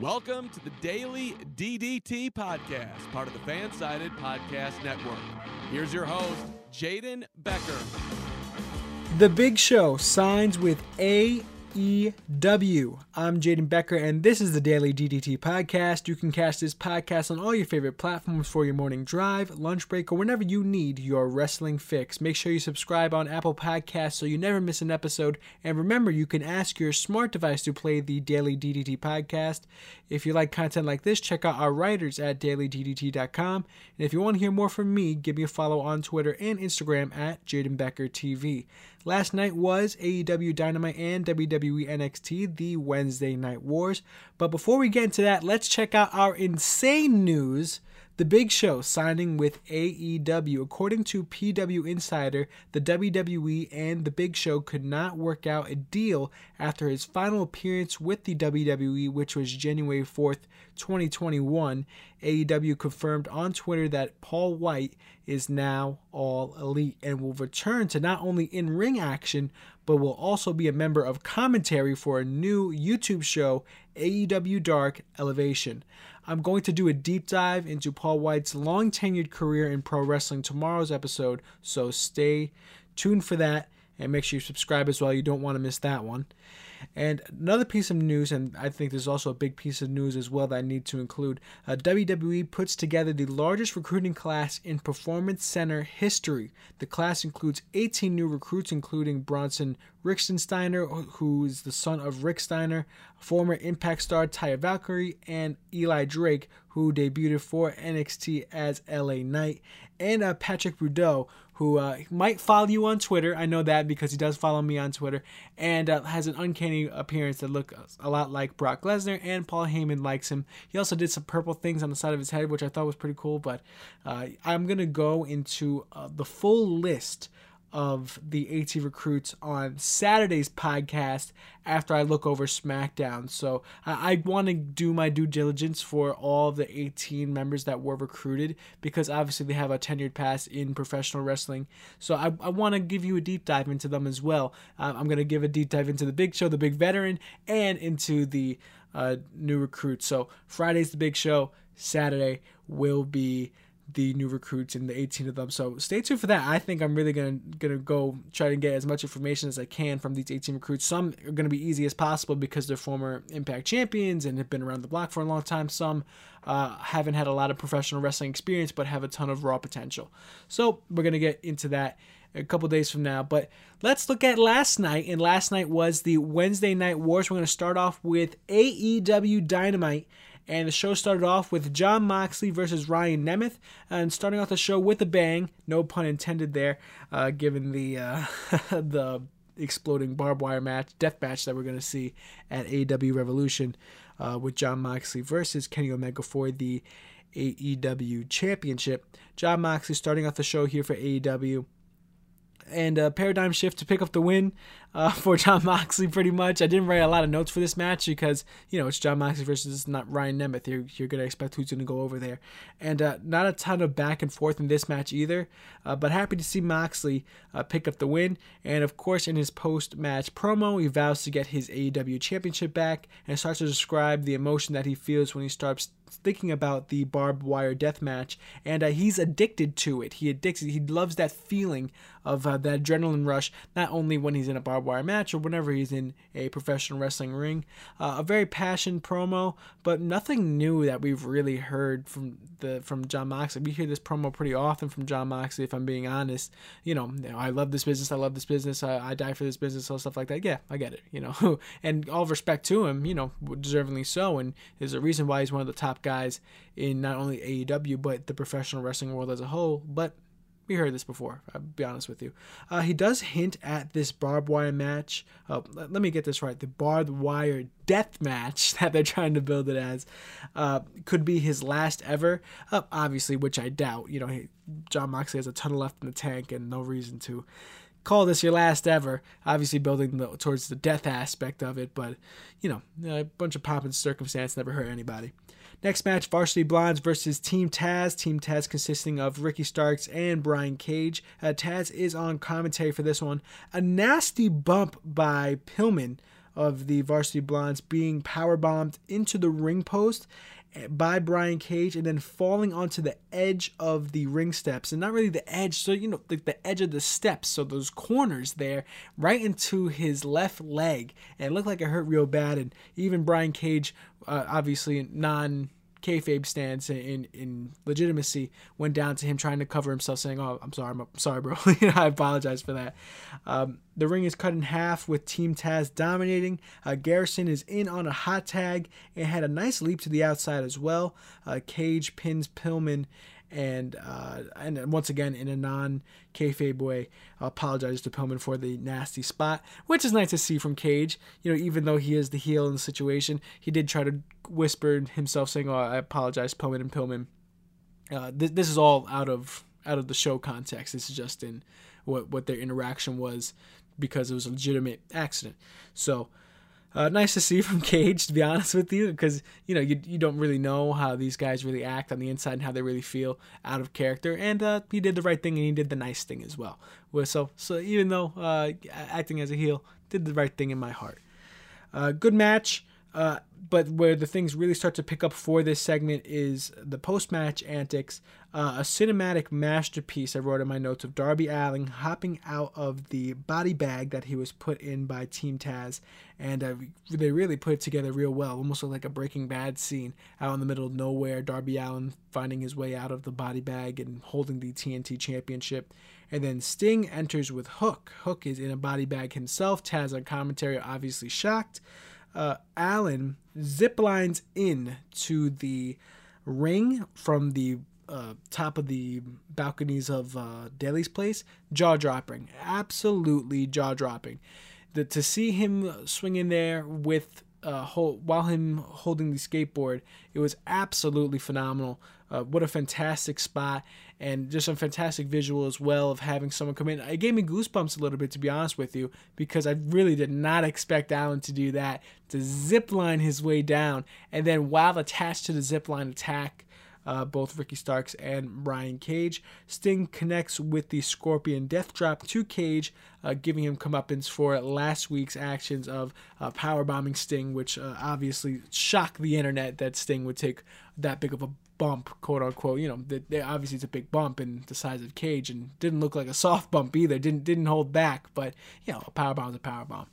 Welcome to the Daily DDT Podcast, part of the Fansided Podcast Network. Here's your host, Jaden Becker. The Big Show signs with A EW. I'm Jaden Becker, and this is the Daily DDT Podcast. You can catch this podcast on all your favorite platforms for your morning drive, lunch break, or whenever you need your wrestling fix. Make sure you subscribe on Apple Podcasts so you never miss an episode. And remember, you can ask your smart device to play the Daily DDT Podcast. If you like content like this, check out our writers at dailyddt.com. And if you want to hear more from me, give me a follow on Twitter and Instagram at Jaden Becker TV. Last night was AEW Dynamite and WWE NXT, the Wednesday Night Wars. But before we get into that, let's check out our insane news the Big Show signing with AEW. According to PW Insider, the WWE and The Big Show could not work out a deal after his final appearance with the WWE, which was January 4th, 2021. AEW confirmed on Twitter that Paul White is now all elite and will return to not only in ring action, but will also be a member of commentary for a new YouTube show, AEW Dark Elevation. I'm going to do a deep dive into Paul White's long tenured career in pro wrestling tomorrow's episode, so stay tuned for that and make sure you subscribe as well. You don't want to miss that one. And another piece of news, and I think there's also a big piece of news as well that I need to include uh, WWE puts together the largest recruiting class in Performance Center history. The class includes 18 new recruits, including Bronson Rechsteiner, who is the son of Rick Steiner, former Impact star Taya Valkyrie, and Eli Drake, who debuted for NXT as LA Knight, and uh, Patrick Boudreaux, who uh, might follow you on Twitter. I know that because he does follow me on Twitter, and uh, has an uncanny appearance that looks a lot like Brock Lesnar, and Paul Heyman likes him. He also did some purple things on the side of his head, which I thought was pretty cool. But uh, I'm gonna go into uh, the full list of the AT recruits on Saturday's podcast after I look over SmackDown. So I, I want to do my due diligence for all the 18 members that were recruited because obviously they have a tenured past in professional wrestling. So I, I want to give you a deep dive into them as well. Uh, I'm going to give a deep dive into the Big Show, the Big Veteran, and into the uh, new recruits. So Friday's the Big Show. Saturday will be the new recruits and the 18 of them. So stay tuned for that. I think I'm really gonna gonna go try to get as much information as I can from these 18 recruits. Some are gonna be easy as possible because they're former Impact champions and have been around the block for a long time. Some uh, haven't had a lot of professional wrestling experience but have a ton of raw potential. So we're gonna get into that a couple days from now. But let's look at last night. And last night was the Wednesday Night Wars. We're to start off with AEW Dynamite and the show started off with Jon Moxley versus Ryan Nemeth, and starting off the show with a bang, no pun intended there, uh, given the uh, the exploding barbed wire match, death match that we're going to see at AEW Revolution uh, with Jon Moxley versus Kenny Omega for the AEW Championship. Jon Moxley starting off the show here for AEW and a paradigm shift to pick up the win uh, for Jon Moxley, pretty much. I didn't write a lot of notes for this match because, you know, it's John Moxley versus not Ryan Nemeth. You're, you're going to expect who's going to go over there. And uh, not a ton of back and forth in this match either, uh, but happy to see Moxley uh, pick up the win. And of course, in his post match promo, he vows to get his AEW championship back and starts to describe the emotion that he feels when he starts thinking about the barbed wire death match, and uh, he's addicted to it. He addicts. He loves that feeling of uh, that adrenaline rush, not only when he's in a barbed wire match or whenever he's in a professional wrestling ring. Uh, a very passionate promo, but nothing new that we've really heard from the from Jon Moxley. We hear this promo pretty often from Jon Moxley. If I'm being honest, you know, I love this business. I love this business. I, I die for this business. All stuff like that. Yeah, I get it. You know, and all respect to him. You know, deservingly so. And there's a reason why he's one of the top guys in not only AEW but the professional wrestling world as a whole. But we heard this before. I'll be honest with you. Uh, he does hint at this barbed wire match. Oh, let, let, me get this right. The barbed wire death match that they're trying to build it as uh, could be his last ever. Uh, obviously, which I doubt. You know, he, Jon Moxley has a ton left in the tank and no reason to call this your last ever. Obviously, building the, towards the death aspect of it, but you know, a bunch of pomp and circumstance never hurt anybody. Next match Varsity Blondes versus Team Taz. Team Taz consisting of Ricky Starks and Brian Cage. Uh, Taz is on commentary for this one. A nasty bump by Pillman of the Varsity Blondes being power bombed into the ring post by Brian Cage and then falling onto the edge of the ring steps and not really the edge so you know like the edge of the steps so those corners there right into his left leg and it looked like it hurt real bad and even Brian Cage uh, obviously non kayfabe stance in in legitimacy went down to him trying to cover himself, saying, "Oh, I'm sorry, I'm sorry, bro. I apologize for that." Um, the ring is cut in half with Team Taz dominating. Uh, Garrison is in on a hot tag and had a nice leap to the outside as well. Uh, Cage pins Pillman and uh, and once again in a non kayfabe way, apologize to Pillman for the nasty spot, which is nice to see from Cage. You know, even though he is the heel in the situation, he did try to whisper himself, saying, "Oh, I apologize, Pillman and Pillman." Uh, this, this is all out of out of the show context. This is just in what what their interaction was because it was a legitimate accident. So uh, nice to see from Cage, to be honest with you, because you know you, you don't really know how these guys really act on the inside and how they really feel out of character. And uh, he did the right thing and he did the nice thing as well. So so even though uh, acting as a heel, did the right thing in my heart. Uh, good match. Uh, but where the things really start to pick up for this segment is the post match antics. Uh, a cinematic masterpiece I wrote in my notes of Darby Allin hopping out of the body bag that he was put in by Team Taz. And uh, they really put it together real well, almost like a Breaking Bad scene out in the middle of nowhere. Darby Allin finding his way out of the body bag and holding the TNT Championship. And then Sting enters with Hook. Hook is in a body bag himself. Taz on commentary, obviously shocked uh, Allin zip lines in to the ring from the uh, top of the balconies of uh, Daily's place, jaw dropping, absolutely jaw dropping. To see him swing in there with uh, hold, while him holding the skateboard, it was absolutely phenomenal. Uh, what a fantastic spot and just a fantastic visual as well of having someone come in. It gave me goosebumps a little bit to be honest with you because I really did not expect Allin to do that to zip line his way down and then while attached to the zip line attack uh, both Ricky Starks and Brian Cage. Sting connects with the Scorpion Death Drop to Cage, uh, giving him comeuppance for last week's actions of uh, powerbombing Sting, which uh, obviously shocked the internet that Sting would take that big of a bump, quote unquote. You know, they, they, obviously it's a big bump in the size of Cage, and didn't look like a soft bump either. Didn't didn't hold back, but you know, a power bomb is a power bomb.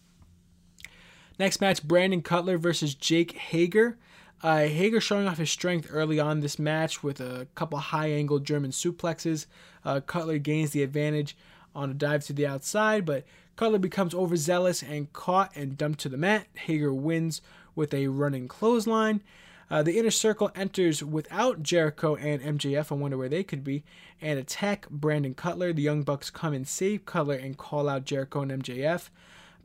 Next match: Brandon Cutler versus Jake Hager. Uh, Hager showing off his strength early on this match with a couple high angle German suplexes. Uh, Cutler gains the advantage on a dive to the outside, but Cutler becomes overzealous and caught and dumped to the mat. Hager wins with a running clothesline. Uh, the inner circle enters without Jericho and MJF. I wonder where they could be. And attack Brandon Cutler. The Young Bucks come and save Cutler and call out Jericho and MJF.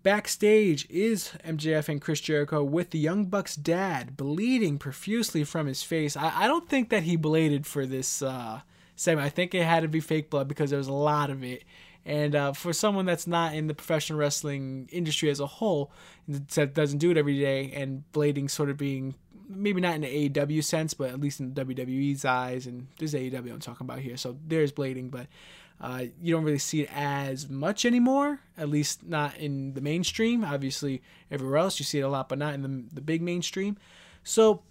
Backstage is MJF and Chris Jericho with the Young Bucks dad bleeding profusely from his face. I, I don't think that he bladed for this uh, segment. I think it had to be fake blood because there was a lot of it. And uh, for someone that's not in the professional wrestling industry as a whole, that doesn't do it every day, and blading sort of being maybe not in the AEW sense, but at least in WWE's eyes, and this AEW I'm talking about here. So there's blading, but uh, you don't really see it as much anymore, at least not in the mainstream. Obviously, everywhere else you see it a lot, but not in the, the big mainstream. So,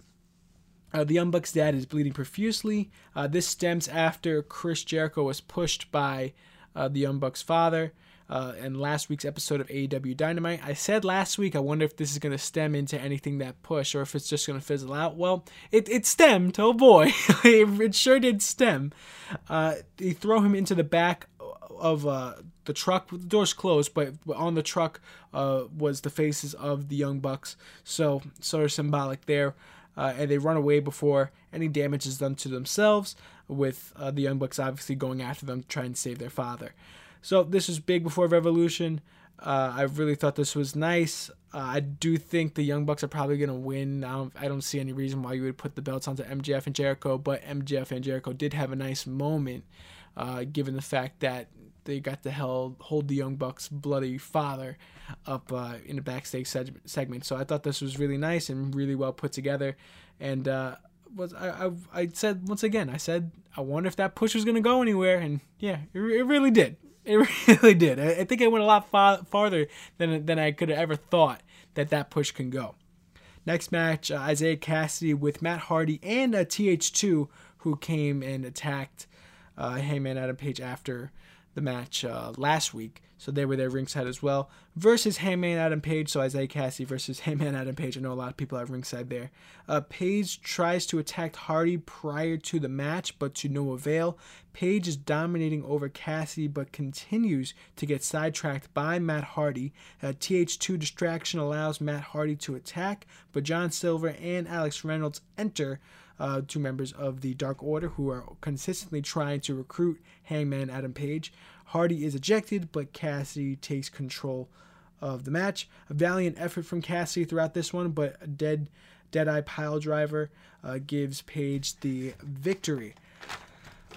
uh, the Young Bucks dad is bleeding profusely. Uh, this stems after Chris Jericho was pushed by uh, the Young Bucks father uh, in last week's episode of AEW Dynamite. I said last week, I wonder if this is going to stem into anything that push or if it's just going to fizzle out. Well, it, it stemmed. Oh boy, it sure did stem. Uh, they throw him into the back of uh, the truck. With the doors closed, but on the truck uh, was the faces of the Young Bucks. So, sort of symbolic there. Uh, and they run away before any damage is done to themselves, with uh, the Young Bucks obviously going after them to try and save their father. So this was big before Revolution. Uh, I really thought this was nice. Uh, I do think the Young Bucks are probably going to win. I don't, I don't see any reason why you would put the belts onto MJF and Jericho, but MJF and Jericho did have a nice moment, uh, given the fact that they got to held, hold the Young Bucks' bloody father up uh, in the backstage seg- segment. So I thought this was really nice and really well put together. And uh, was I, I, I said once again, I said I wonder if that push was going to go anywhere, and yeah, it, it really did. It really did. I, think it went a lot far, farther than than I could have ever thought that that push can go. Next match, uh, Isiah Kassidy with Matt Hardy and uh, TH2, who came and attacked uh, Hangman Adam Page after the match uh, last week. So they were there ringside as well. Versus Hangman Adam Page. So Isiah Cassie versus Hangman Adam Page. I know a lot of people have ringside there. Uh, Page tries to attack Hardy prior to the match, but to no avail. Page is dominating over Cassie, but continues to get sidetracked by Matt Hardy. Uh, TH2 distraction allows Matt Hardy to attack, but John Silver and Alex Reynolds enter. Uh, two members of the Dark Order who are consistently trying to recruit Hangman Adam Page. Hardy is ejected, but Kassidy takes control of the match. A valiant effort from Kassidy throughout this one, but a dead Deadeye pile driver uh, gives Page the victory.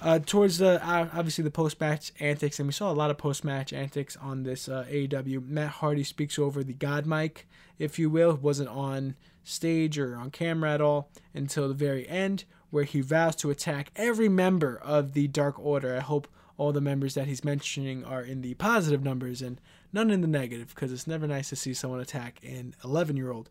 Uh, towards the uh, obviously the post match antics, and we saw a lot of post match antics on this uh, AEW. Matt Hardy speaks over the God mic, if you will, wasn't on stage or on camera at all until the very end, where he vows to attack every member of the Dark Order. I hope all the members that he's mentioning are in the positive numbers and none in the negative because it's never nice to see someone attack an 11 year old.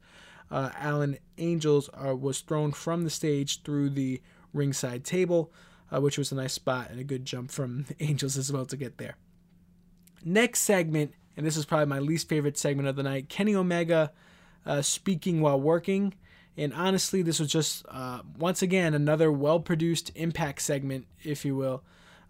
Uh, Alan Angels uh, was thrown from the stage through the ringside table, uh, which was a nice spot and a good jump from Angels as well to get there. Next segment, and this is probably my least favorite segment of the night Kenny Omega uh, speaking while working. And honestly, this was just, uh, once again, another well produced impact segment, if you will.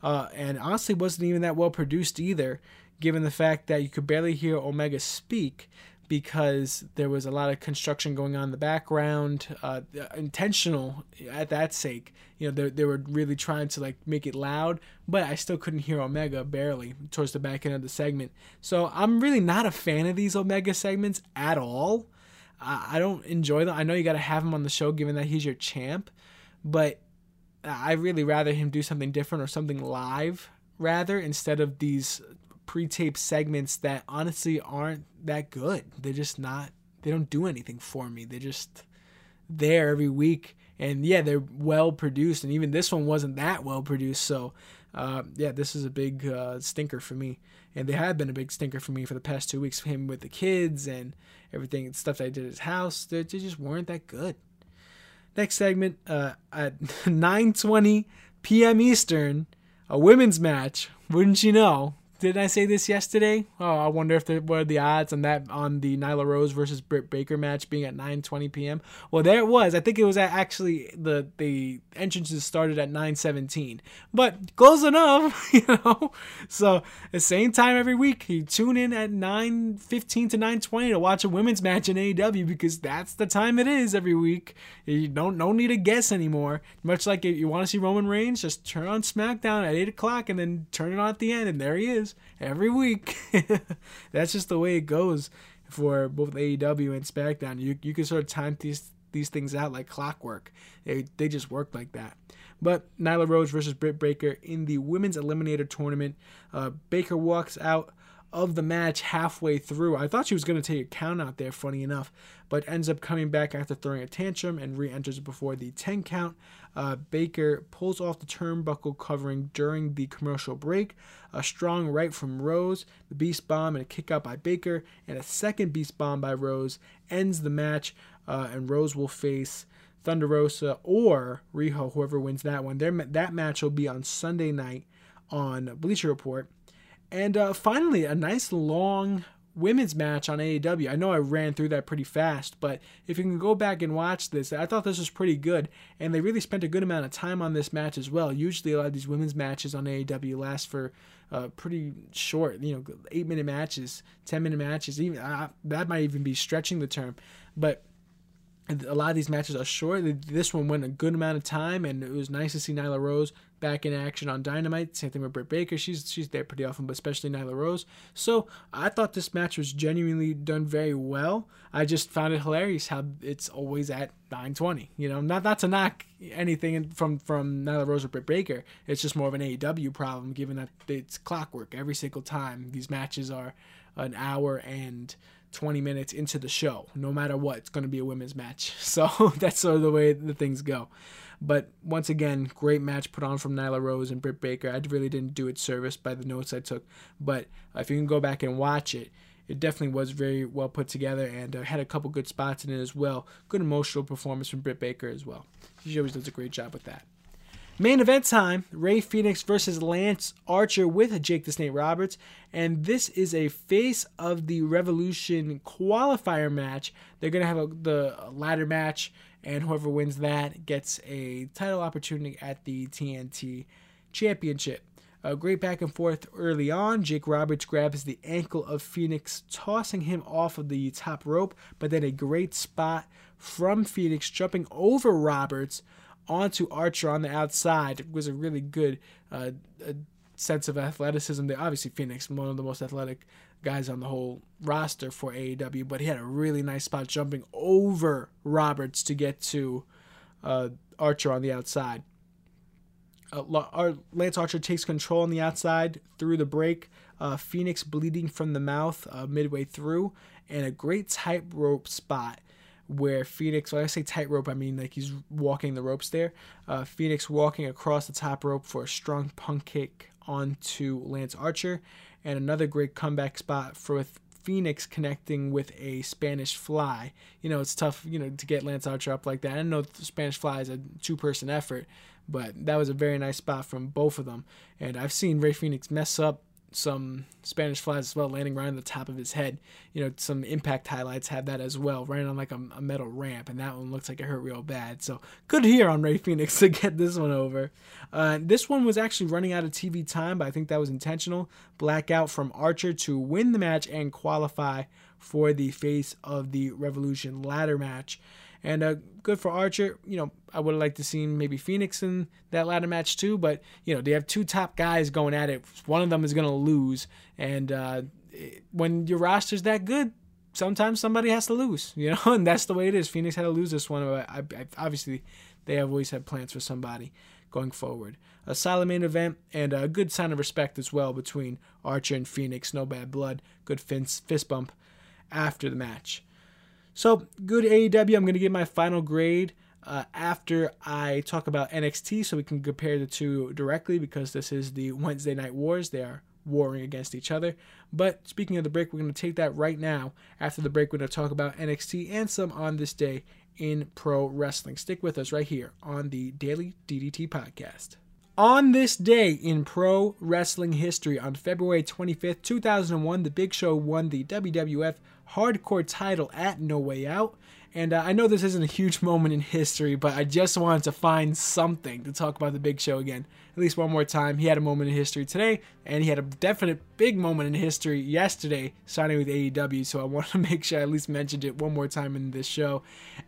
Uh, and honestly, wasn't even that well produced either, given the fact that you could barely hear Omega speak because there was a lot of construction going on in the background, uh, intentional at that sake. You know, they, they were really trying to like make it loud, but I still couldn't hear Omega barely towards the back end of the segment. So I'm really not a fan of these Omega segments at all. I don't enjoy them. I know you got to have him on the show given that he's your champ, but I really rather him do something different or something live rather instead of these pre-taped segments that honestly aren't that good. They're just not. They don't do anything for me. They're just there every week, and yeah, they're well produced. And even this one wasn't that well produced. So uh, yeah, this is a big uh, stinker for me. And they have been a big stinker for me for the past two weeks. Him with the kids and everything, stuff that I did at his house, they, just weren't that good. Next segment uh, at 9:20 p.m. Eastern, a women's match. Wouldn't you know? Did I say this yesterday? Oh, I wonder if there were the odds on that on the Nyla Rose versus Britt Baker match being at 9:20 p.m. Well, there it was. I think it was actually the the entrances started at 9:17, but close enough, you know. So the same time every week, you tune in at 9:15 to 9:20 to watch a women's match in AEW because that's the time it is every week. You don't no need to guess anymore. Much like if you want to see Roman Reigns, just turn on SmackDown at 8 o'clock and then turn it on at the end, and there he is every week. That's just the way it goes for both AEW and SmackDown. You you can sort of time these these things out like clockwork. They they just work like that. But Nyla Rose versus Britt Baker in the women's eliminator tournament. Uh, Baker walks out of the match halfway through. I thought she was going to take a count out there, funny enough, but ends up coming back after throwing a tantrum and re enters before the 10 count. Uh, Baker pulls off the turnbuckle covering during the commercial break. A strong right from Rose, the Beast Bomb, and a kick out by Baker, and a second Beast Bomb by Rose ends the match, uh, and Rose will face. Thunder Rosa or Riho, whoever wins that one. Their, that match will be on Sunday night on Bleacher Report. And uh, finally, a nice long women's match on AEW. I know I ran through that pretty fast, but if you can go back and watch this, I thought this was pretty good. And they really spent a good amount of time on this match as well. Usually, a lot of these women's matches on AEW last for uh, pretty short, you know, eight minute matches, 10 minute matches. Even uh, That might even be stretching the term. But a lot of these matches are short. This one went a good amount of time, and it was nice to see Nyla Rose back in action on Dynamite. Same thing with Britt Baker. She's she's there pretty often, but especially Nyla Rose. So I thought this match was genuinely done very well. I just found it hilarious how it's always at 9:20. You know, not not to knock anything from from Nyla Rose or Britt Baker. It's just more of an AEW problem, given that it's clockwork every single time. These matches are an hour and 20 minutes into the show. No matter what, it's going to be a women's match. So that's sort of the way the things go. But once again, great match put on from Nyla Rose and Britt Baker. I really didn't do it service by the notes I took. But if you can go back and watch it, it definitely was very well put together and uh, had a couple good spots in it as well. Good emotional performance from Britt Baker as well. She always does a great job with that. Main event time Rey Fenix versus Lance Archer with Jake the Snake Roberts. And this is a face of the Revolution qualifier match. They're going to have a, the ladder match, and whoever wins that gets a title opportunity at the TNT Championship. A great back and forth early on. Jake Roberts grabs the ankle of Fenix, tossing him off of the top rope, but then a great spot from Fenix jumping over Roberts onto Archer on the outside. It was a really good uh, sense of athleticism there. Obviously, Fenix, one of the most athletic guys on the whole roster for AEW, but he had a really nice spot jumping over Roberts to get to uh, Archer on the outside. Uh, Lance Archer takes control on the outside through the break. Uh, Fenix bleeding from the mouth uh, midway through, and a great tightrope spot where Fenix, when I say tightrope, I mean like he's walking the ropes there. Uh, walking across the top rope for a strong punk kick onto Lance Archer, and another great comeback spot for with Fenix connecting with a Spanish Fly. You know, it's tough, you know, to get Lance Archer up like that. I know the Spanish Fly is a two-person effort, but that was a very nice spot from both of them. And I've seen Rey Fenix mess up some Spanish flies as well, landing right on the top of his head. You know, some impact highlights have that as well, right on like a, a, metal ramp, and that one looks like it hurt real bad. So good here on Rey Fenix to get this one over. Uh, this one was actually running out of TV time, but I think that was intentional. Blackout from Archer to win the match and qualify for the face of the Revolution ladder match. And uh, good for Archer. You know, I would have liked to see maybe Fenix in that ladder match too, but you know they have two top guys going at it. One of them is going to lose, and uh, when your roster's that good, sometimes somebody has to lose. You know, and that's the way it is. Fenix had to lose this one. I, I, obviously, they have always had plans for somebody going forward. A solid main event and a good sign of respect as well between Archer and Fenix. No bad blood. Good fist bump after the match. So, good AEW. I'm going to give my final grade uh, after I talk about NXT so we can compare the two directly because this is the Wednesday Night Wars. They are warring against each other. But speaking of the break, we're going to take that right now. After the break, we're going to talk about NXT and some on this day in pro wrestling. Stick with us right here on the Daily DDT podcast. On this day in pro wrestling history, on February 25th, 2001, The Big Show won the WWF Hardcore title at No Way Out. And uh, I know this isn't a huge moment in history, but I just wanted to find something to talk about the Big Show again, at least one more time. He had a moment in history today, and he had a definite big moment in history yesterday, signing with AEW. So I wanted to make sure I at least mentioned it one more time in this show,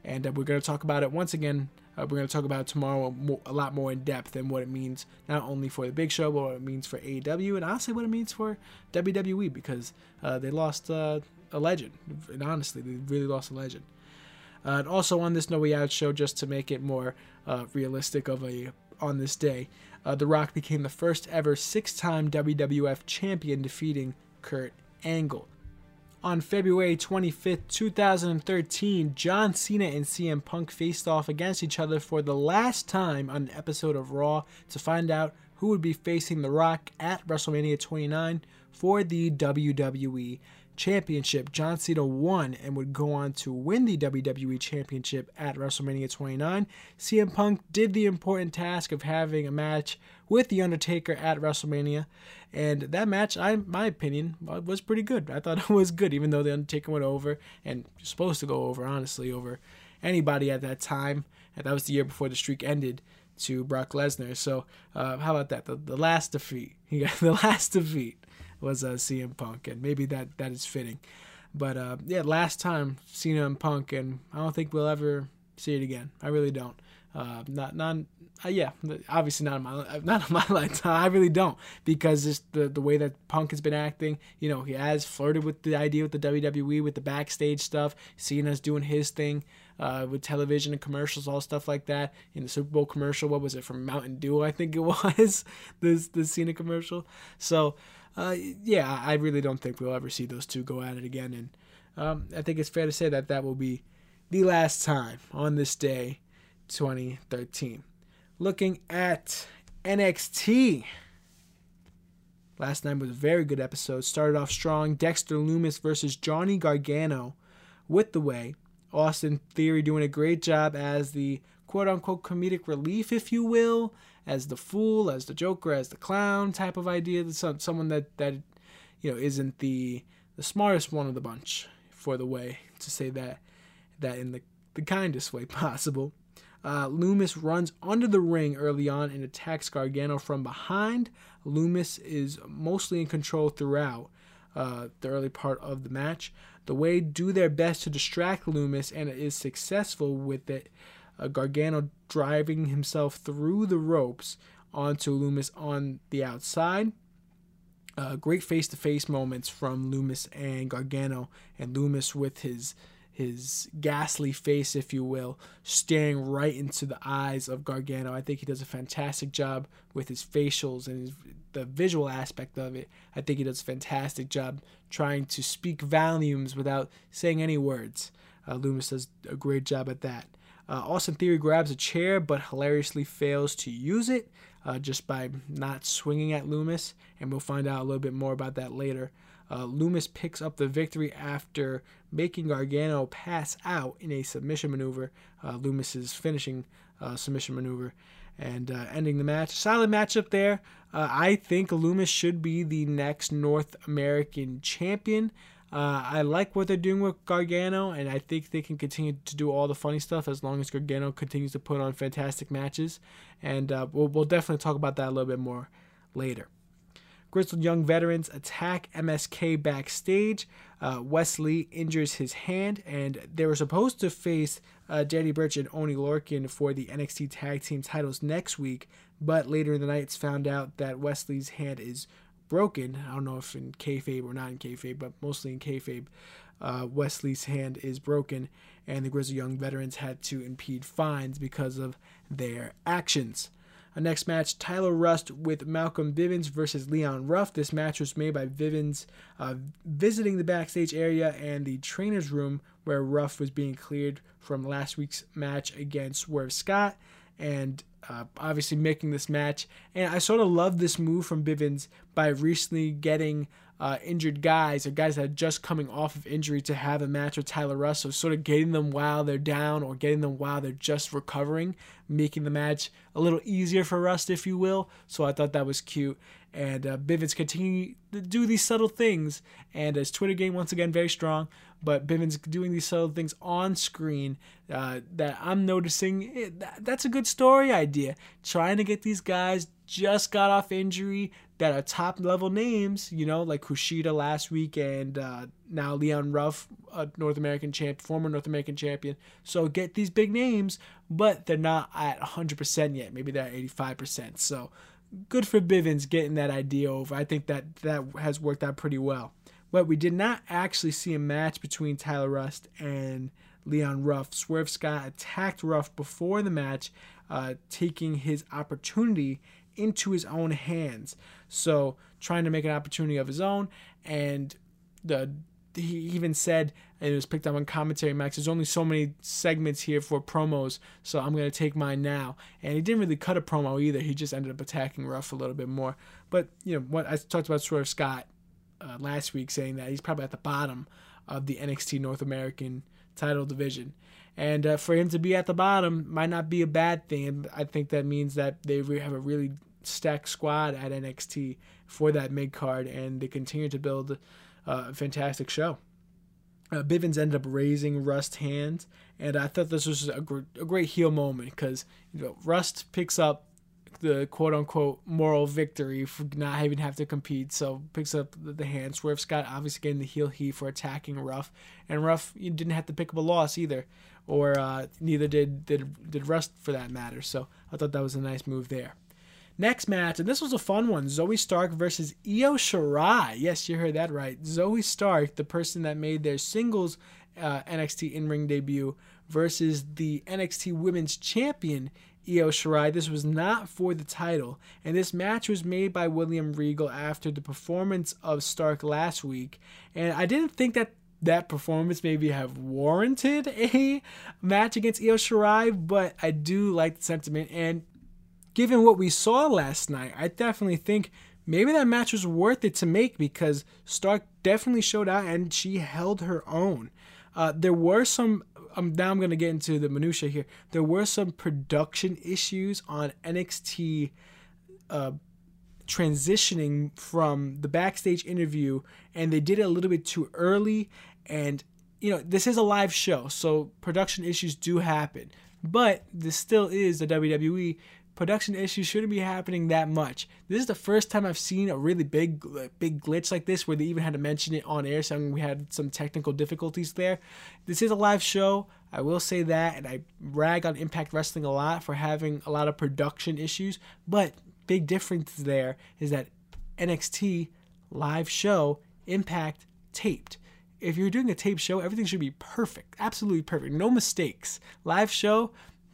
and uh, we're going to talk about it once again. Uh, we're going to talk about tomorrow a lot more in depth and what it means not only for the Big Show, but what it means for AEW, and honestly what it means for WWE because uh, they lost uh, a legend. And honestly, they really lost a legend. Uh, and also on this No Way Out show, just to make it more uh, realistic of a on this day, uh, The Rock became the first ever six-time WWF champion, defeating Kurt Angle. On February 25th, 2013, John Cena and CM Punk faced off against each other for the last time on an episode of Raw to find out who would be facing The Rock at WrestleMania 29 for the WWE Championship. John Cena won and would go on to win the WWE Championship at WrestleMania 29. CM Punk did the important task of having a match with The Undertaker at WrestleMania, and that match, I, my opinion, was pretty good. I thought it was good, even though The Undertaker went over and supposed to go over, honestly, over anybody at that time. And that was the year before the streak ended to Brock Lesnar. So, uh, how about that? The, the last defeat. He got the last defeat was uh, CM Punk, and maybe that that is fitting. But uh, yeah, last time Cena and Punk, and I don't think we'll ever see it again. I really don't. Uh, not not uh, yeah, obviously not in my not in my lifetime. I really don't because just the the way that Punk has been acting. You know, he has flirted with the idea with the WWE with the backstage stuff. Cena's doing his thing. Uh, with television and commercials, all stuff like that. In the Super Bowl commercial, what was it from Mountain Dew? I think it was this the Cena commercial. So uh, yeah, I really don't think we'll ever see those two go at it again. And um, I think it's fair to say that that will be the last time on this day, 2013. Looking at NXT. Last night was a very good episode. Started off strong. Dexter Lumis versus Johnny Gargano with the way. Austin Theory doing a great job as the quote unquote comedic relief, if you will, as the fool, as the joker, as the clown type of idea. Someone that, that you know isn't the the smartest one of the bunch for the way to say that that in the, the kindest way possible. Uh, Lumis runs under the ring early on and attacks Gargano from behind. Lumis is mostly in control throughout uh, the early part of the match. The Way do their best to distract Lumis and is successful with it. Uh, Gargano driving himself through the ropes onto Lumis on the outside. Uh, great face-to-face moments from Lumis and Gargano, and Lumis with his his ghastly face, if you will, staring right into the eyes of Gargano. I think he does a fantastic job with his facials and his, the visual aspect of it. I think he does a fantastic job trying to speak volumes without saying any words. Uh, Lumis does a great job at that. Uh, Austin Theory grabs a chair but hilariously fails to use it uh, just by not swinging at Lumis, and we'll find out a little bit more about that later. Uh, Lumis picks up the victory after making Gargano pass out in a submission maneuver. Uh, Lumis's finishing uh, submission maneuver and uh, ending the match. Solid matchup there. I think Lumis should be the next North American champion. Uh, I like what they're doing with Gargano, and I think they can continue to do all the funny stuff as long as Gargano continues to put on fantastic matches. And uh, we'll, we'll definitely talk about that a little bit more later. Grizzled Young Veterans attack MSK backstage. Uh, Wes Lee injures his hand, and they were supposed to face uh, Danny Burch and Oni Lorcan for the NXT Tag Team titles next week, but later in the night it's found out that Wes Lee's hand is broken. I don't know if in kayfabe or not in kayfabe, but mostly in kayfabe. Uh, Wes Lee's hand is broken, and the Grizzled Young Veterans had to impede fines because of their actions. A next match, Tyler Rust with Malcolm Bivens versus Leon Ruff. This match was made by Bivens uh, visiting the backstage area and the trainer's room where Ruff was being cleared from last week's match against Swerve Scott and uh, obviously making this match. And I sort of love this move from Bivens by recently getting uh, injured guys or guys that are just coming off of injury to have a match with Tyler Russell, sort of getting them while they're down or getting them while they're just recovering, making the match a little easier for Rust, if you will. So I thought that was cute. And uh, Bivens continue to do these subtle things. And his Twitter game, once again, very strong. But Bivens doing these subtle things on screen uh, that I'm noticing. Eh, that, that's a good story idea. Trying to get these guys just got off injury that are top level names, you know, like Kushida last week and uh, now Leon Ruff, a North American champ, former North American champion. So get these big names, but they're not at 100% yet. Maybe they're at 85%. So good for Bivens getting that idea over. I think that that has worked out pretty well. But we did not actually see a match between Tyler Rust and Leon Ruff. Swerve Scott attacked Ruff before the match, uh, taking his opportunity into his own hands. So trying to make an opportunity of his own, and the he even said and it was picked up on commentary max there's only so many segments here for promos so i'm going to take mine now. And he didn't really cut a promo either he just ended up attacking ruff a little bit more. But you know what i talked about swerve scott uh, last week saying that he's probably at the bottom of the nxt north american title division. And uh, for him to be at the bottom might not be a bad thing i think that means that they have a really stacked squad at NXT for that mid card, and they continue to build a fantastic show. Uh, Bivens ended up raising Rust's hands, and I thought this was a, gr- a great heel moment because you know Rust picks up the quote unquote moral victory for not even have to compete. So picks up the, hand. Swerve Scott obviously getting the heel heat for attacking Ruff, and Ruff didn't have to pick up a loss either, or uh, neither did, did did Rust for that matter. So I thought that was a nice move there. Next match, and this was a fun one Zoey Stark versus Io Shirai. Yes, you heard that right. Zoey Stark, the person that made their singles uh, NXT in ring debut, versus the NXT Women's Champion, Io Shirai. This was not for the title, and this match was made by William Regal after the performance of Stark last week. And I didn't think that that performance maybe have warranted a match against Io Shirai, but I do like the sentiment. And given what we saw last night, I definitely think maybe that match was worth it to make because Stark definitely showed out and she held her own. Uh, there were some. Um, now I'm gonna get into the minutia here. There were some production issues on NXT uh, transitioning from the backstage interview, and they did it a little bit too early. And you know, this is a live show, so production issues do happen. But this still is the WWE. Production issues shouldn't be happening that much. This is the first time I've seen a really big, big glitch like this, where they even had to mention it on air, saying we had some technical difficulties there. This is a live show. I will say that, and I rag on Impact Wrestling a lot for having a lot of production issues. But big difference there is that NXT live show, Impact taped if you're doing a tape show, everything should be perfect, absolutely perfect, no mistakes. Live show,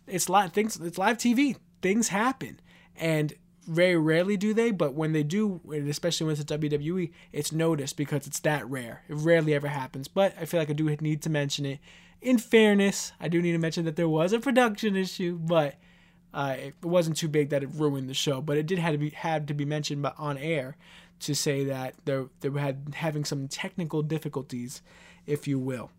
it's live things, it's live TV. Things happen, and very rarely do they. But when they do, especially when it's a WWE, it's noticed because it's that rare. It rarely ever happens. But I feel like I do need to mention it. In fairness, I do need to mention that there was a production issue, but uh, it wasn't too big that it ruined the show. But it did have to be had to be mentioned on air to say that they they having some technical difficulties, if you will.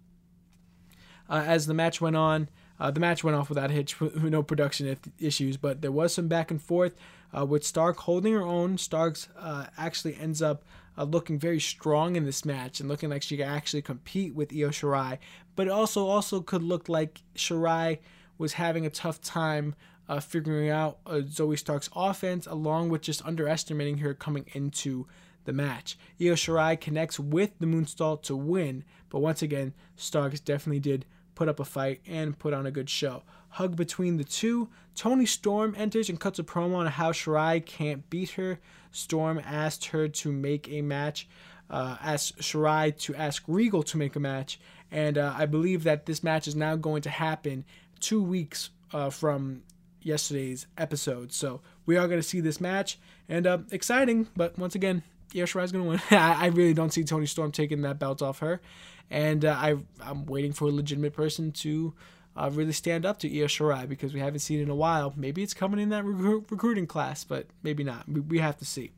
Uh, as the match went on, uh, the match went off without hitch, no production issues, but there was some back and forth uh, with Stark holding her own. Starks uh, actually ends up uh, looking very strong in this match and looking like she could actually compete with Io Shirai, but it also also could look like Shirai was having a tough time uh, figuring out uh, Zoey Stark's offense, along with just underestimating her coming into the match. Io Shirai connects with the Moonsault to win, but once again, Starks definitely did put up a fight and put on a good show. Hug between the two. Toni Storm enters and cuts a promo on how Shirai can't beat her. Storm asked her to make a match, uh, asked Shirai to ask Regal to make a match, and uh, I believe that this match is now going to happen two weeks uh, from yesterday's episode. So we are going to see this match, and uh, exciting. But once again, Io Shirai's to win. I, really don't see Toni Storm taking that belt off her, and uh, I I'm waiting for a legitimate person to. Uh, really stand up to Io Shirai because we haven't seen it in a while. Maybe it's coming in that recru- recruiting class, but maybe not. We, we have to see.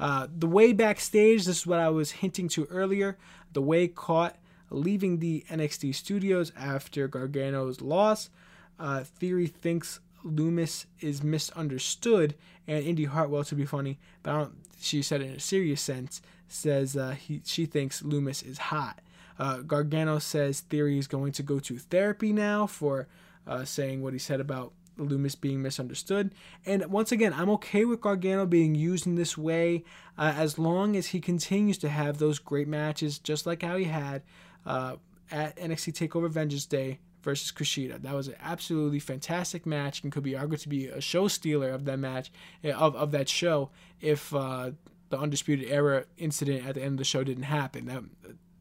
Uh, the way backstage, this is what I was hinting to earlier. The way caught leaving the NXT studios after Gargano's loss. Uh, Theory thinks Lumis is misunderstood, and Indy Hartwell, to be funny, but she said in a serious sense, says uh, he, she thinks Lumis is hot. Uh, Gargano says Theory is going to go to therapy now for uh, saying what he said about Lumis being misunderstood. And once again, I'm okay with Gargano being used in this way uh, as long as he continues to have those great matches, just like how he had uh, at NXT TakeOver Vengeance Day versus Kushida. That was an absolutely fantastic match and could be argued to be a show stealer of that match eh, of, of that show if uh, the Undisputed Era incident at the end of the show didn't happen. That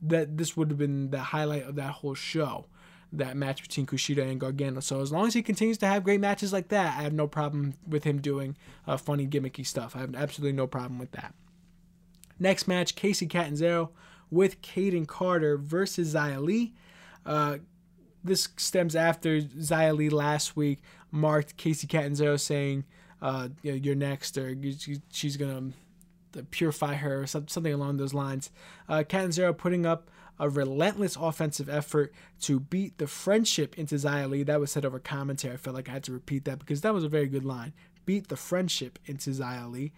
that this would have been the highlight of that whole show. That match between Kushida and Gargano. So as long as he continues to have great matches like that, I have no problem with him doing uh, funny gimmicky stuff. I have absolutely no problem with that. Next match, Kacy Catanzaro with Kayden Carter versus Xia Li. Uh, this stems after Xia Li last week marked Kacy Catanzaro saying, uh, you know, "You're next," or she's gonna purify her, or something along those lines. Uh, Catanzaro putting up a relentless offensive effort to beat the friendship into Xia Li. That was said over commentary. I felt like I had to repeat that because that was a very good line. Beat the friendship into Xia Li.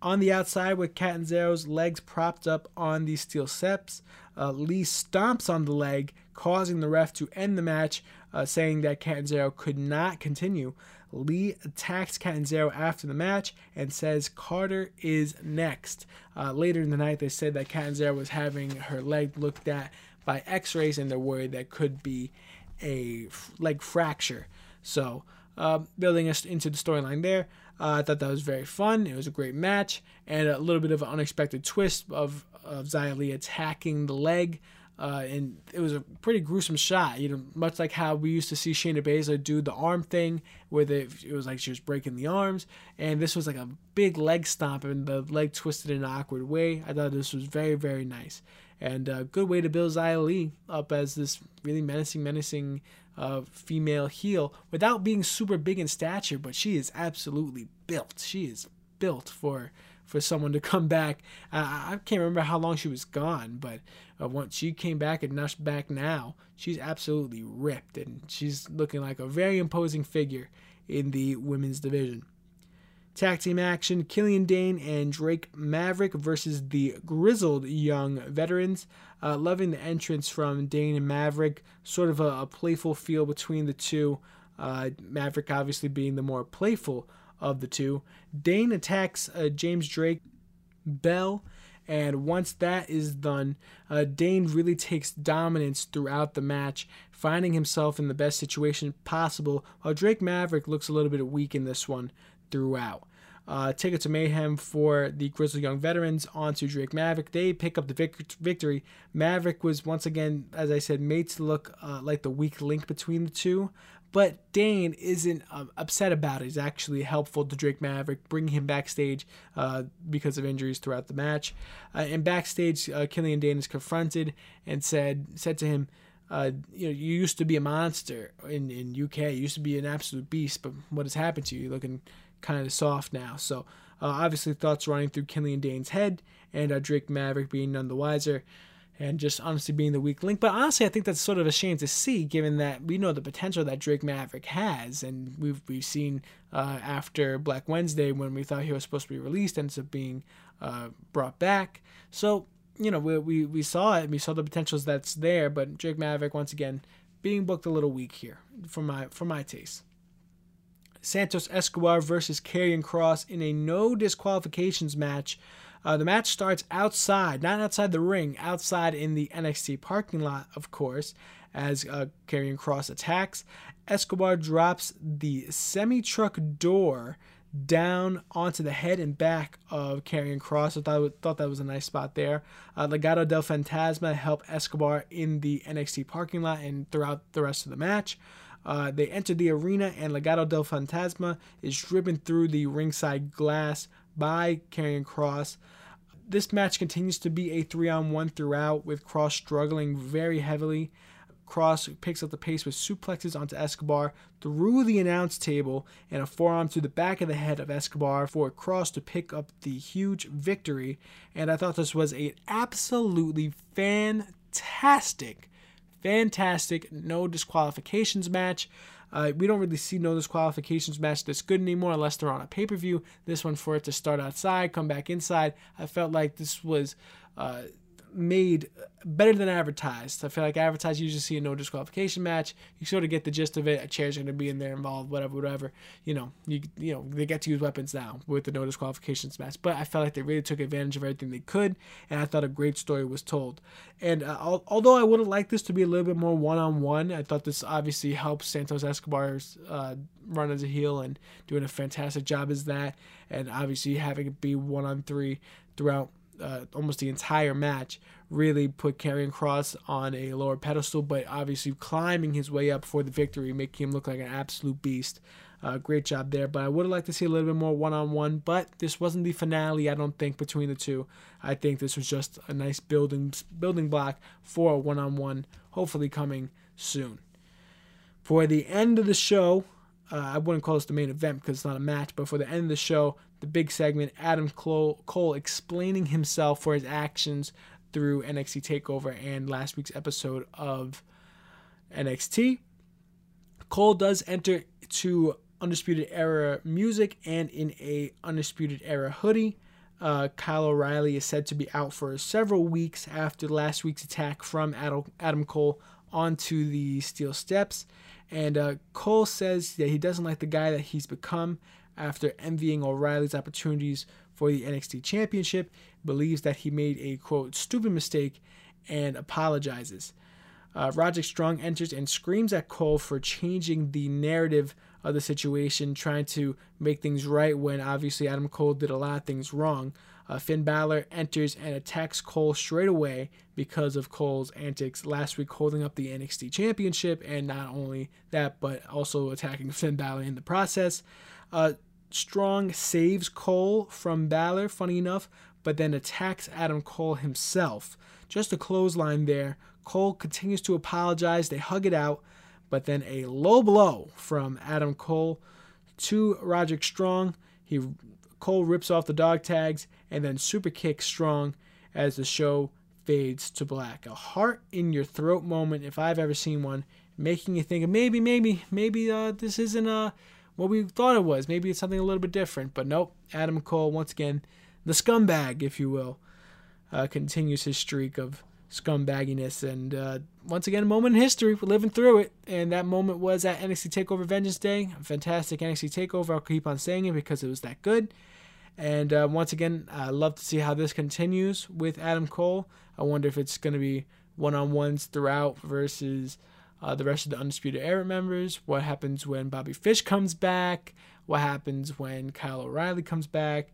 On the outside, with Catanzaro's legs propped up on the steel steps, uh, Li stomps on the leg, causing the ref to end the match, uh, saying that Catanzaro could not continue. Li attacks Catanzaro after the match and says Carter is next. Uh, later in the night, they said that Catanzaro was having her leg looked at by x-rays and they're worried that could be a leg fracture. So, uh, building us into the storyline there. Uh, I thought that was very fun. It was a great match and a little bit of an unexpected twist of, of Xia attacking the leg. Uh, and it was a pretty gruesome shot, you know, much like how we used to see Shayna Baszler do the arm thing, where it was like she was breaking the arms, and this was like a big leg stomp, and the leg twisted in an awkward way. I thought this was very, very nice, and a good way to build Xia Li up as this really menacing, menacing uh, female heel without being super big in stature, but she is absolutely built. She is built for for someone to come back. Uh, I can't remember how long she was gone, but uh, once she came back and now back now, she's absolutely ripped and she's looking like a very imposing figure in the women's division. Tag team action Killian Dain and Drake Maverick versus the grizzled young veterans. Uh, loving the entrance from Dain and Maverick, sort of a, a playful feel between the two. Uh, Maverick obviously being the more playful of the two. Dain attacks uh, James Drake Bell, and once that is done, uh, Dain really takes dominance throughout the match, finding himself in the best situation possible, while Drake Maverick looks a little bit weak in this one throughout. Uh, Ticket to Mayhem for the Grizzled Young Veterans onto Drake Maverick. They pick up the vic- victory. Maverick was once again, as I said, made to look uh, like the weak link between the two. But Dain isn't uh, upset about it. He's actually helpful to Drake Maverick, bringing him backstage uh, because of injuries throughout the match. Uh, and backstage, uh, Killian Dain is confronted and said said to him, uh, you know, you used to be a monster in, in UK. You used to be an absolute beast, but what has happened to you? You're looking kind of soft now. So uh, obviously thoughts running through Killian Dain's head and uh, Drake Maverick being none the wiser and just honestly being the weak link. But honestly, I think that's sort of a shame to see, given that we know the potential that Drake Maverick has, and we've we've seen uh, after Black Wednesday when we thought he was supposed to be released, ends up being uh, brought back. So you know we, we we saw it, we saw the potentials that's there, but Drake Maverick once again being booked a little weak here for my for my taste. Santos Escobar versus Karrion Kross in a no disqualifications match. Uh, the match starts outside, not outside the ring, outside in the NXT parking lot, of course, as uh, Kross attacks. Escobar drops the semi truck door down onto the head and back of Karrion Kross. I thought, thought that was a nice spot there. Uh, Legado del Fantasma help Escobar in the NXT parking lot and throughout the rest of the match. Uh, they enter the arena, and Legado del Fantasma is driven through the ringside glass by Karrion Kross. This match continues to be a three on one throughout, with Kross struggling very heavily. Kross picks up the pace with suplexes onto Escobar through the announce table and a forearm to the back of the head of Escobar for Kross to pick up the huge victory. And I thought this was an absolutely fantastic fantastic no disqualifications match. Uh, we don't really see no disqualifications match that's good anymore unless they're on a pay per view. This one for it to start outside, come back inside. I felt like this was uh, made better than advertised. I feel like advertised, you usually see a no disqualification match. You sort of get the gist of it. A chair's going to be in there involved, whatever, whatever. You know, you you know they get to use weapons now with the no disqualifications match. But I felt like they really took advantage of everything they could, and I thought a great story was told. And uh, although I would have liked this to be a little bit more one on one, I thought this obviously helps Santos Escobar's uh, run as a heel and doing a fantastic job as that, and obviously having it be one on three throughout uh, almost the entire match really put Karrion Kross on a lower pedestal, but obviously climbing his way up for the victory, making him look like an absolute beast. Uh, great job there, but I would have liked to see a little bit more one-on-one. But this wasn't the finale, I don't think, between the two. I think this was just a nice building building block for a one-on-one, hopefully coming soon. For the end of the show, uh, I wouldn't call this the main event because it's not a match, but for the end of the show, the big segment, Adam Cole, Cole explaining himself for his actions through NXT Takeover and last week's episode of NXT. Cole does enter to Undisputed Era music and in a Undisputed Era hoodie. Uh, Kyle O'Reilly is said to be out for several weeks after last week's attack from Adam Cole onto the steel steps. And uh, Cole says that he doesn't like the guy that he's become after envying O'Reilly's opportunities for the NXT Championship, believes that he made a quote stupid mistake and apologizes. Uh, Roderick Strong enters and screams at Cole for changing the narrative of the situation, trying to make things right when obviously Adam Cole did a lot of things wrong. Uh, Finn Balor enters and attacks Cole straight away because of Cole's antics last week holding up the NXT Championship, and not only that, but also attacking Finn Balor in the process. Uh, Strong saves Cole from Balor, funny enough, but then attacks Adam Cole himself. Just a clothesline there. Cole continues to apologize. They hug it out, but then a low blow from Adam Cole to Roderick Strong. He Cole rips off the dog tags and then super kicks strong as the show fades to black. A heart in your throat moment, if I've ever seen one, making you think maybe, maybe, maybe uh, this isn't uh, what we thought it was. Maybe it's something a little bit different. But nope, Adam Cole, once again, the scumbag, if you will, uh, continues his streak of scumbagginess. And uh, once again, a moment in history. We're living through it. And that moment was at NXT TakeOver Vengeance Day. Fantastic NXT TakeOver. I'll keep on saying it because it was that good. And uh, once again, I love to see how this continues with Adam Cole. I wonder if it's going to be one on ones throughout versus uh, the rest of the Undisputed Era members. What happens when Bobby Fish comes back? What happens when Kyle O'Reilly comes back?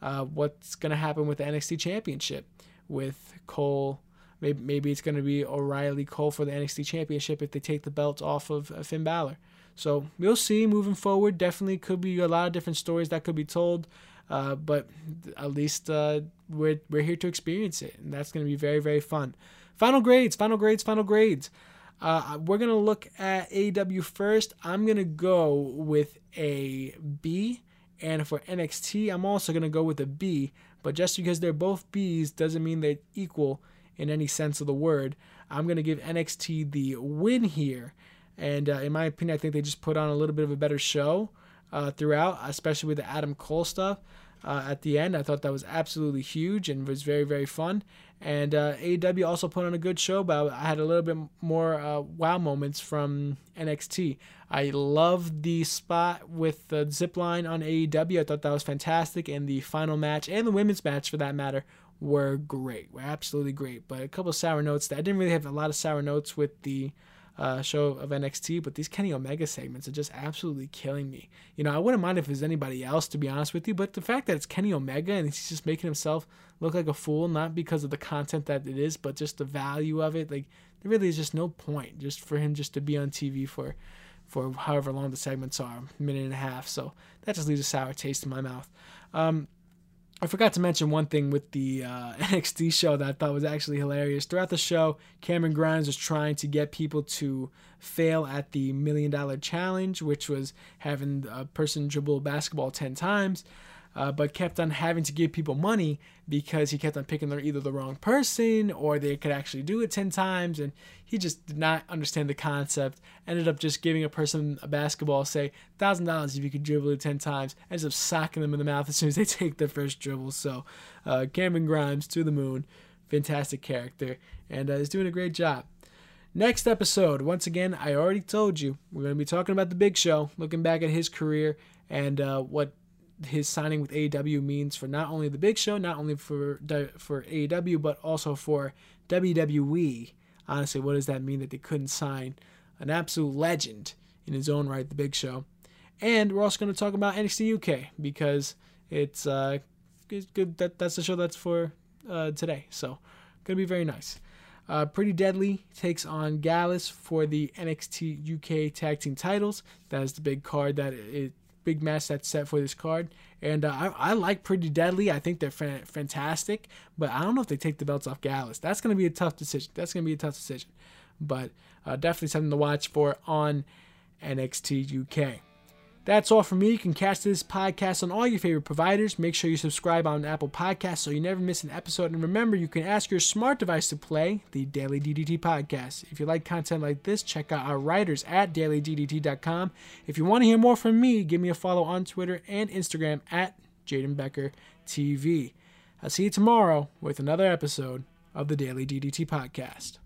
Uh, what's going to happen with the NXT Championship with Cole? Maybe, maybe it's going to be O'Reilly Cole for the NXT Championship if they take the belts off of uh, Finn Balor. So we'll see moving forward. Definitely could be a lot of different stories that could be told. Uh, but at least uh, we're, we're here to experience it, and that's going to be very, very fun. Final grades, final grades, final grades. Uh, we're going to look at AEW first. I'm going to go with a B. And for NXT, I'm also going to go with a B. But just because they're both Bs doesn't mean they're equal in any sense of the word. I'm going to give NXT the win here. And uh, in my opinion, I think they just put on a little bit of a better show uh, throughout, especially with the Adam Cole stuff. Uh, at the end, I thought that was absolutely huge and was very, very fun. And uh, AEW also put on a good show, but I had a little bit more uh, wow moments from NXT. I loved the spot with the zip line on AEW. I thought that was fantastic. And the final match, and the women's match for that matter, were great. Were absolutely great. But a couple sour notes. That I didn't really have a lot of sour notes with the uh, show of NXT, but these Kenny Omega segments are just absolutely killing me. You know, I wouldn't mind if it was anybody else, to be honest with you, but the fact that it's Kenny Omega and he's just making himself look like a fool, not because of the content that it is, but just the value of it, like there really is just no point just for him just to be on TV for for however long the segments are, a minute and a half. So that just leaves a sour taste in my mouth. Um, I forgot to mention one thing with the uh, NXT show that I thought was actually hilarious. Throughout the show, Cameron Grimes was trying to get people to fail at the million dollar challenge, which was having a person dribble basketball 10 times uh, but kept on having to give people money because he kept on picking either the wrong person or they could actually do it 10 times. And he just did not understand the concept. Ended up just giving a person a basketball, say $1,000 if you could dribble it 10 times. Ends up socking them in the mouth as soon as they take their first dribble. So uh, Cameron Grimes to the moon. Fantastic character. And uh, is doing a great job. Next episode, once again, I already told you, we're going to be talking about the Big Show, looking back at his career and uh, what his signing with AEW means for not only the Big Show, not only for for AEW, but also for WWE. Honestly, what does that mean that they couldn't sign an absolute legend in his own right, the Big Show? And we're also going to talk about NXT UK because it's uh, good that that's the show that's for uh, today. So, gonna be very nice. Uh, Pretty Deadly takes on Gallus for the NXT UK Tag Team titles. That is the big card that it big match that's set for this card. And uh, I, I, like Pretty Deadly. I think they're fa- fantastic, but I don't know if they take the belts off Gallus. That's going to be a tough decision. That's going to be a tough decision. But uh, definitely something to watch for on NXT UK. That's all from me. You can catch this podcast on all your favorite providers. Make sure you subscribe on Apple Podcasts so you never miss an episode. And remember, you can ask your smart device to play the Daily DDT podcast. If you like content like this, check out our writers at dailyddt.com. If you want to hear more from me, give me a follow on Twitter and Instagram at Jaden Becker TV. I'll see you tomorrow with another episode of the Daily DDT podcast.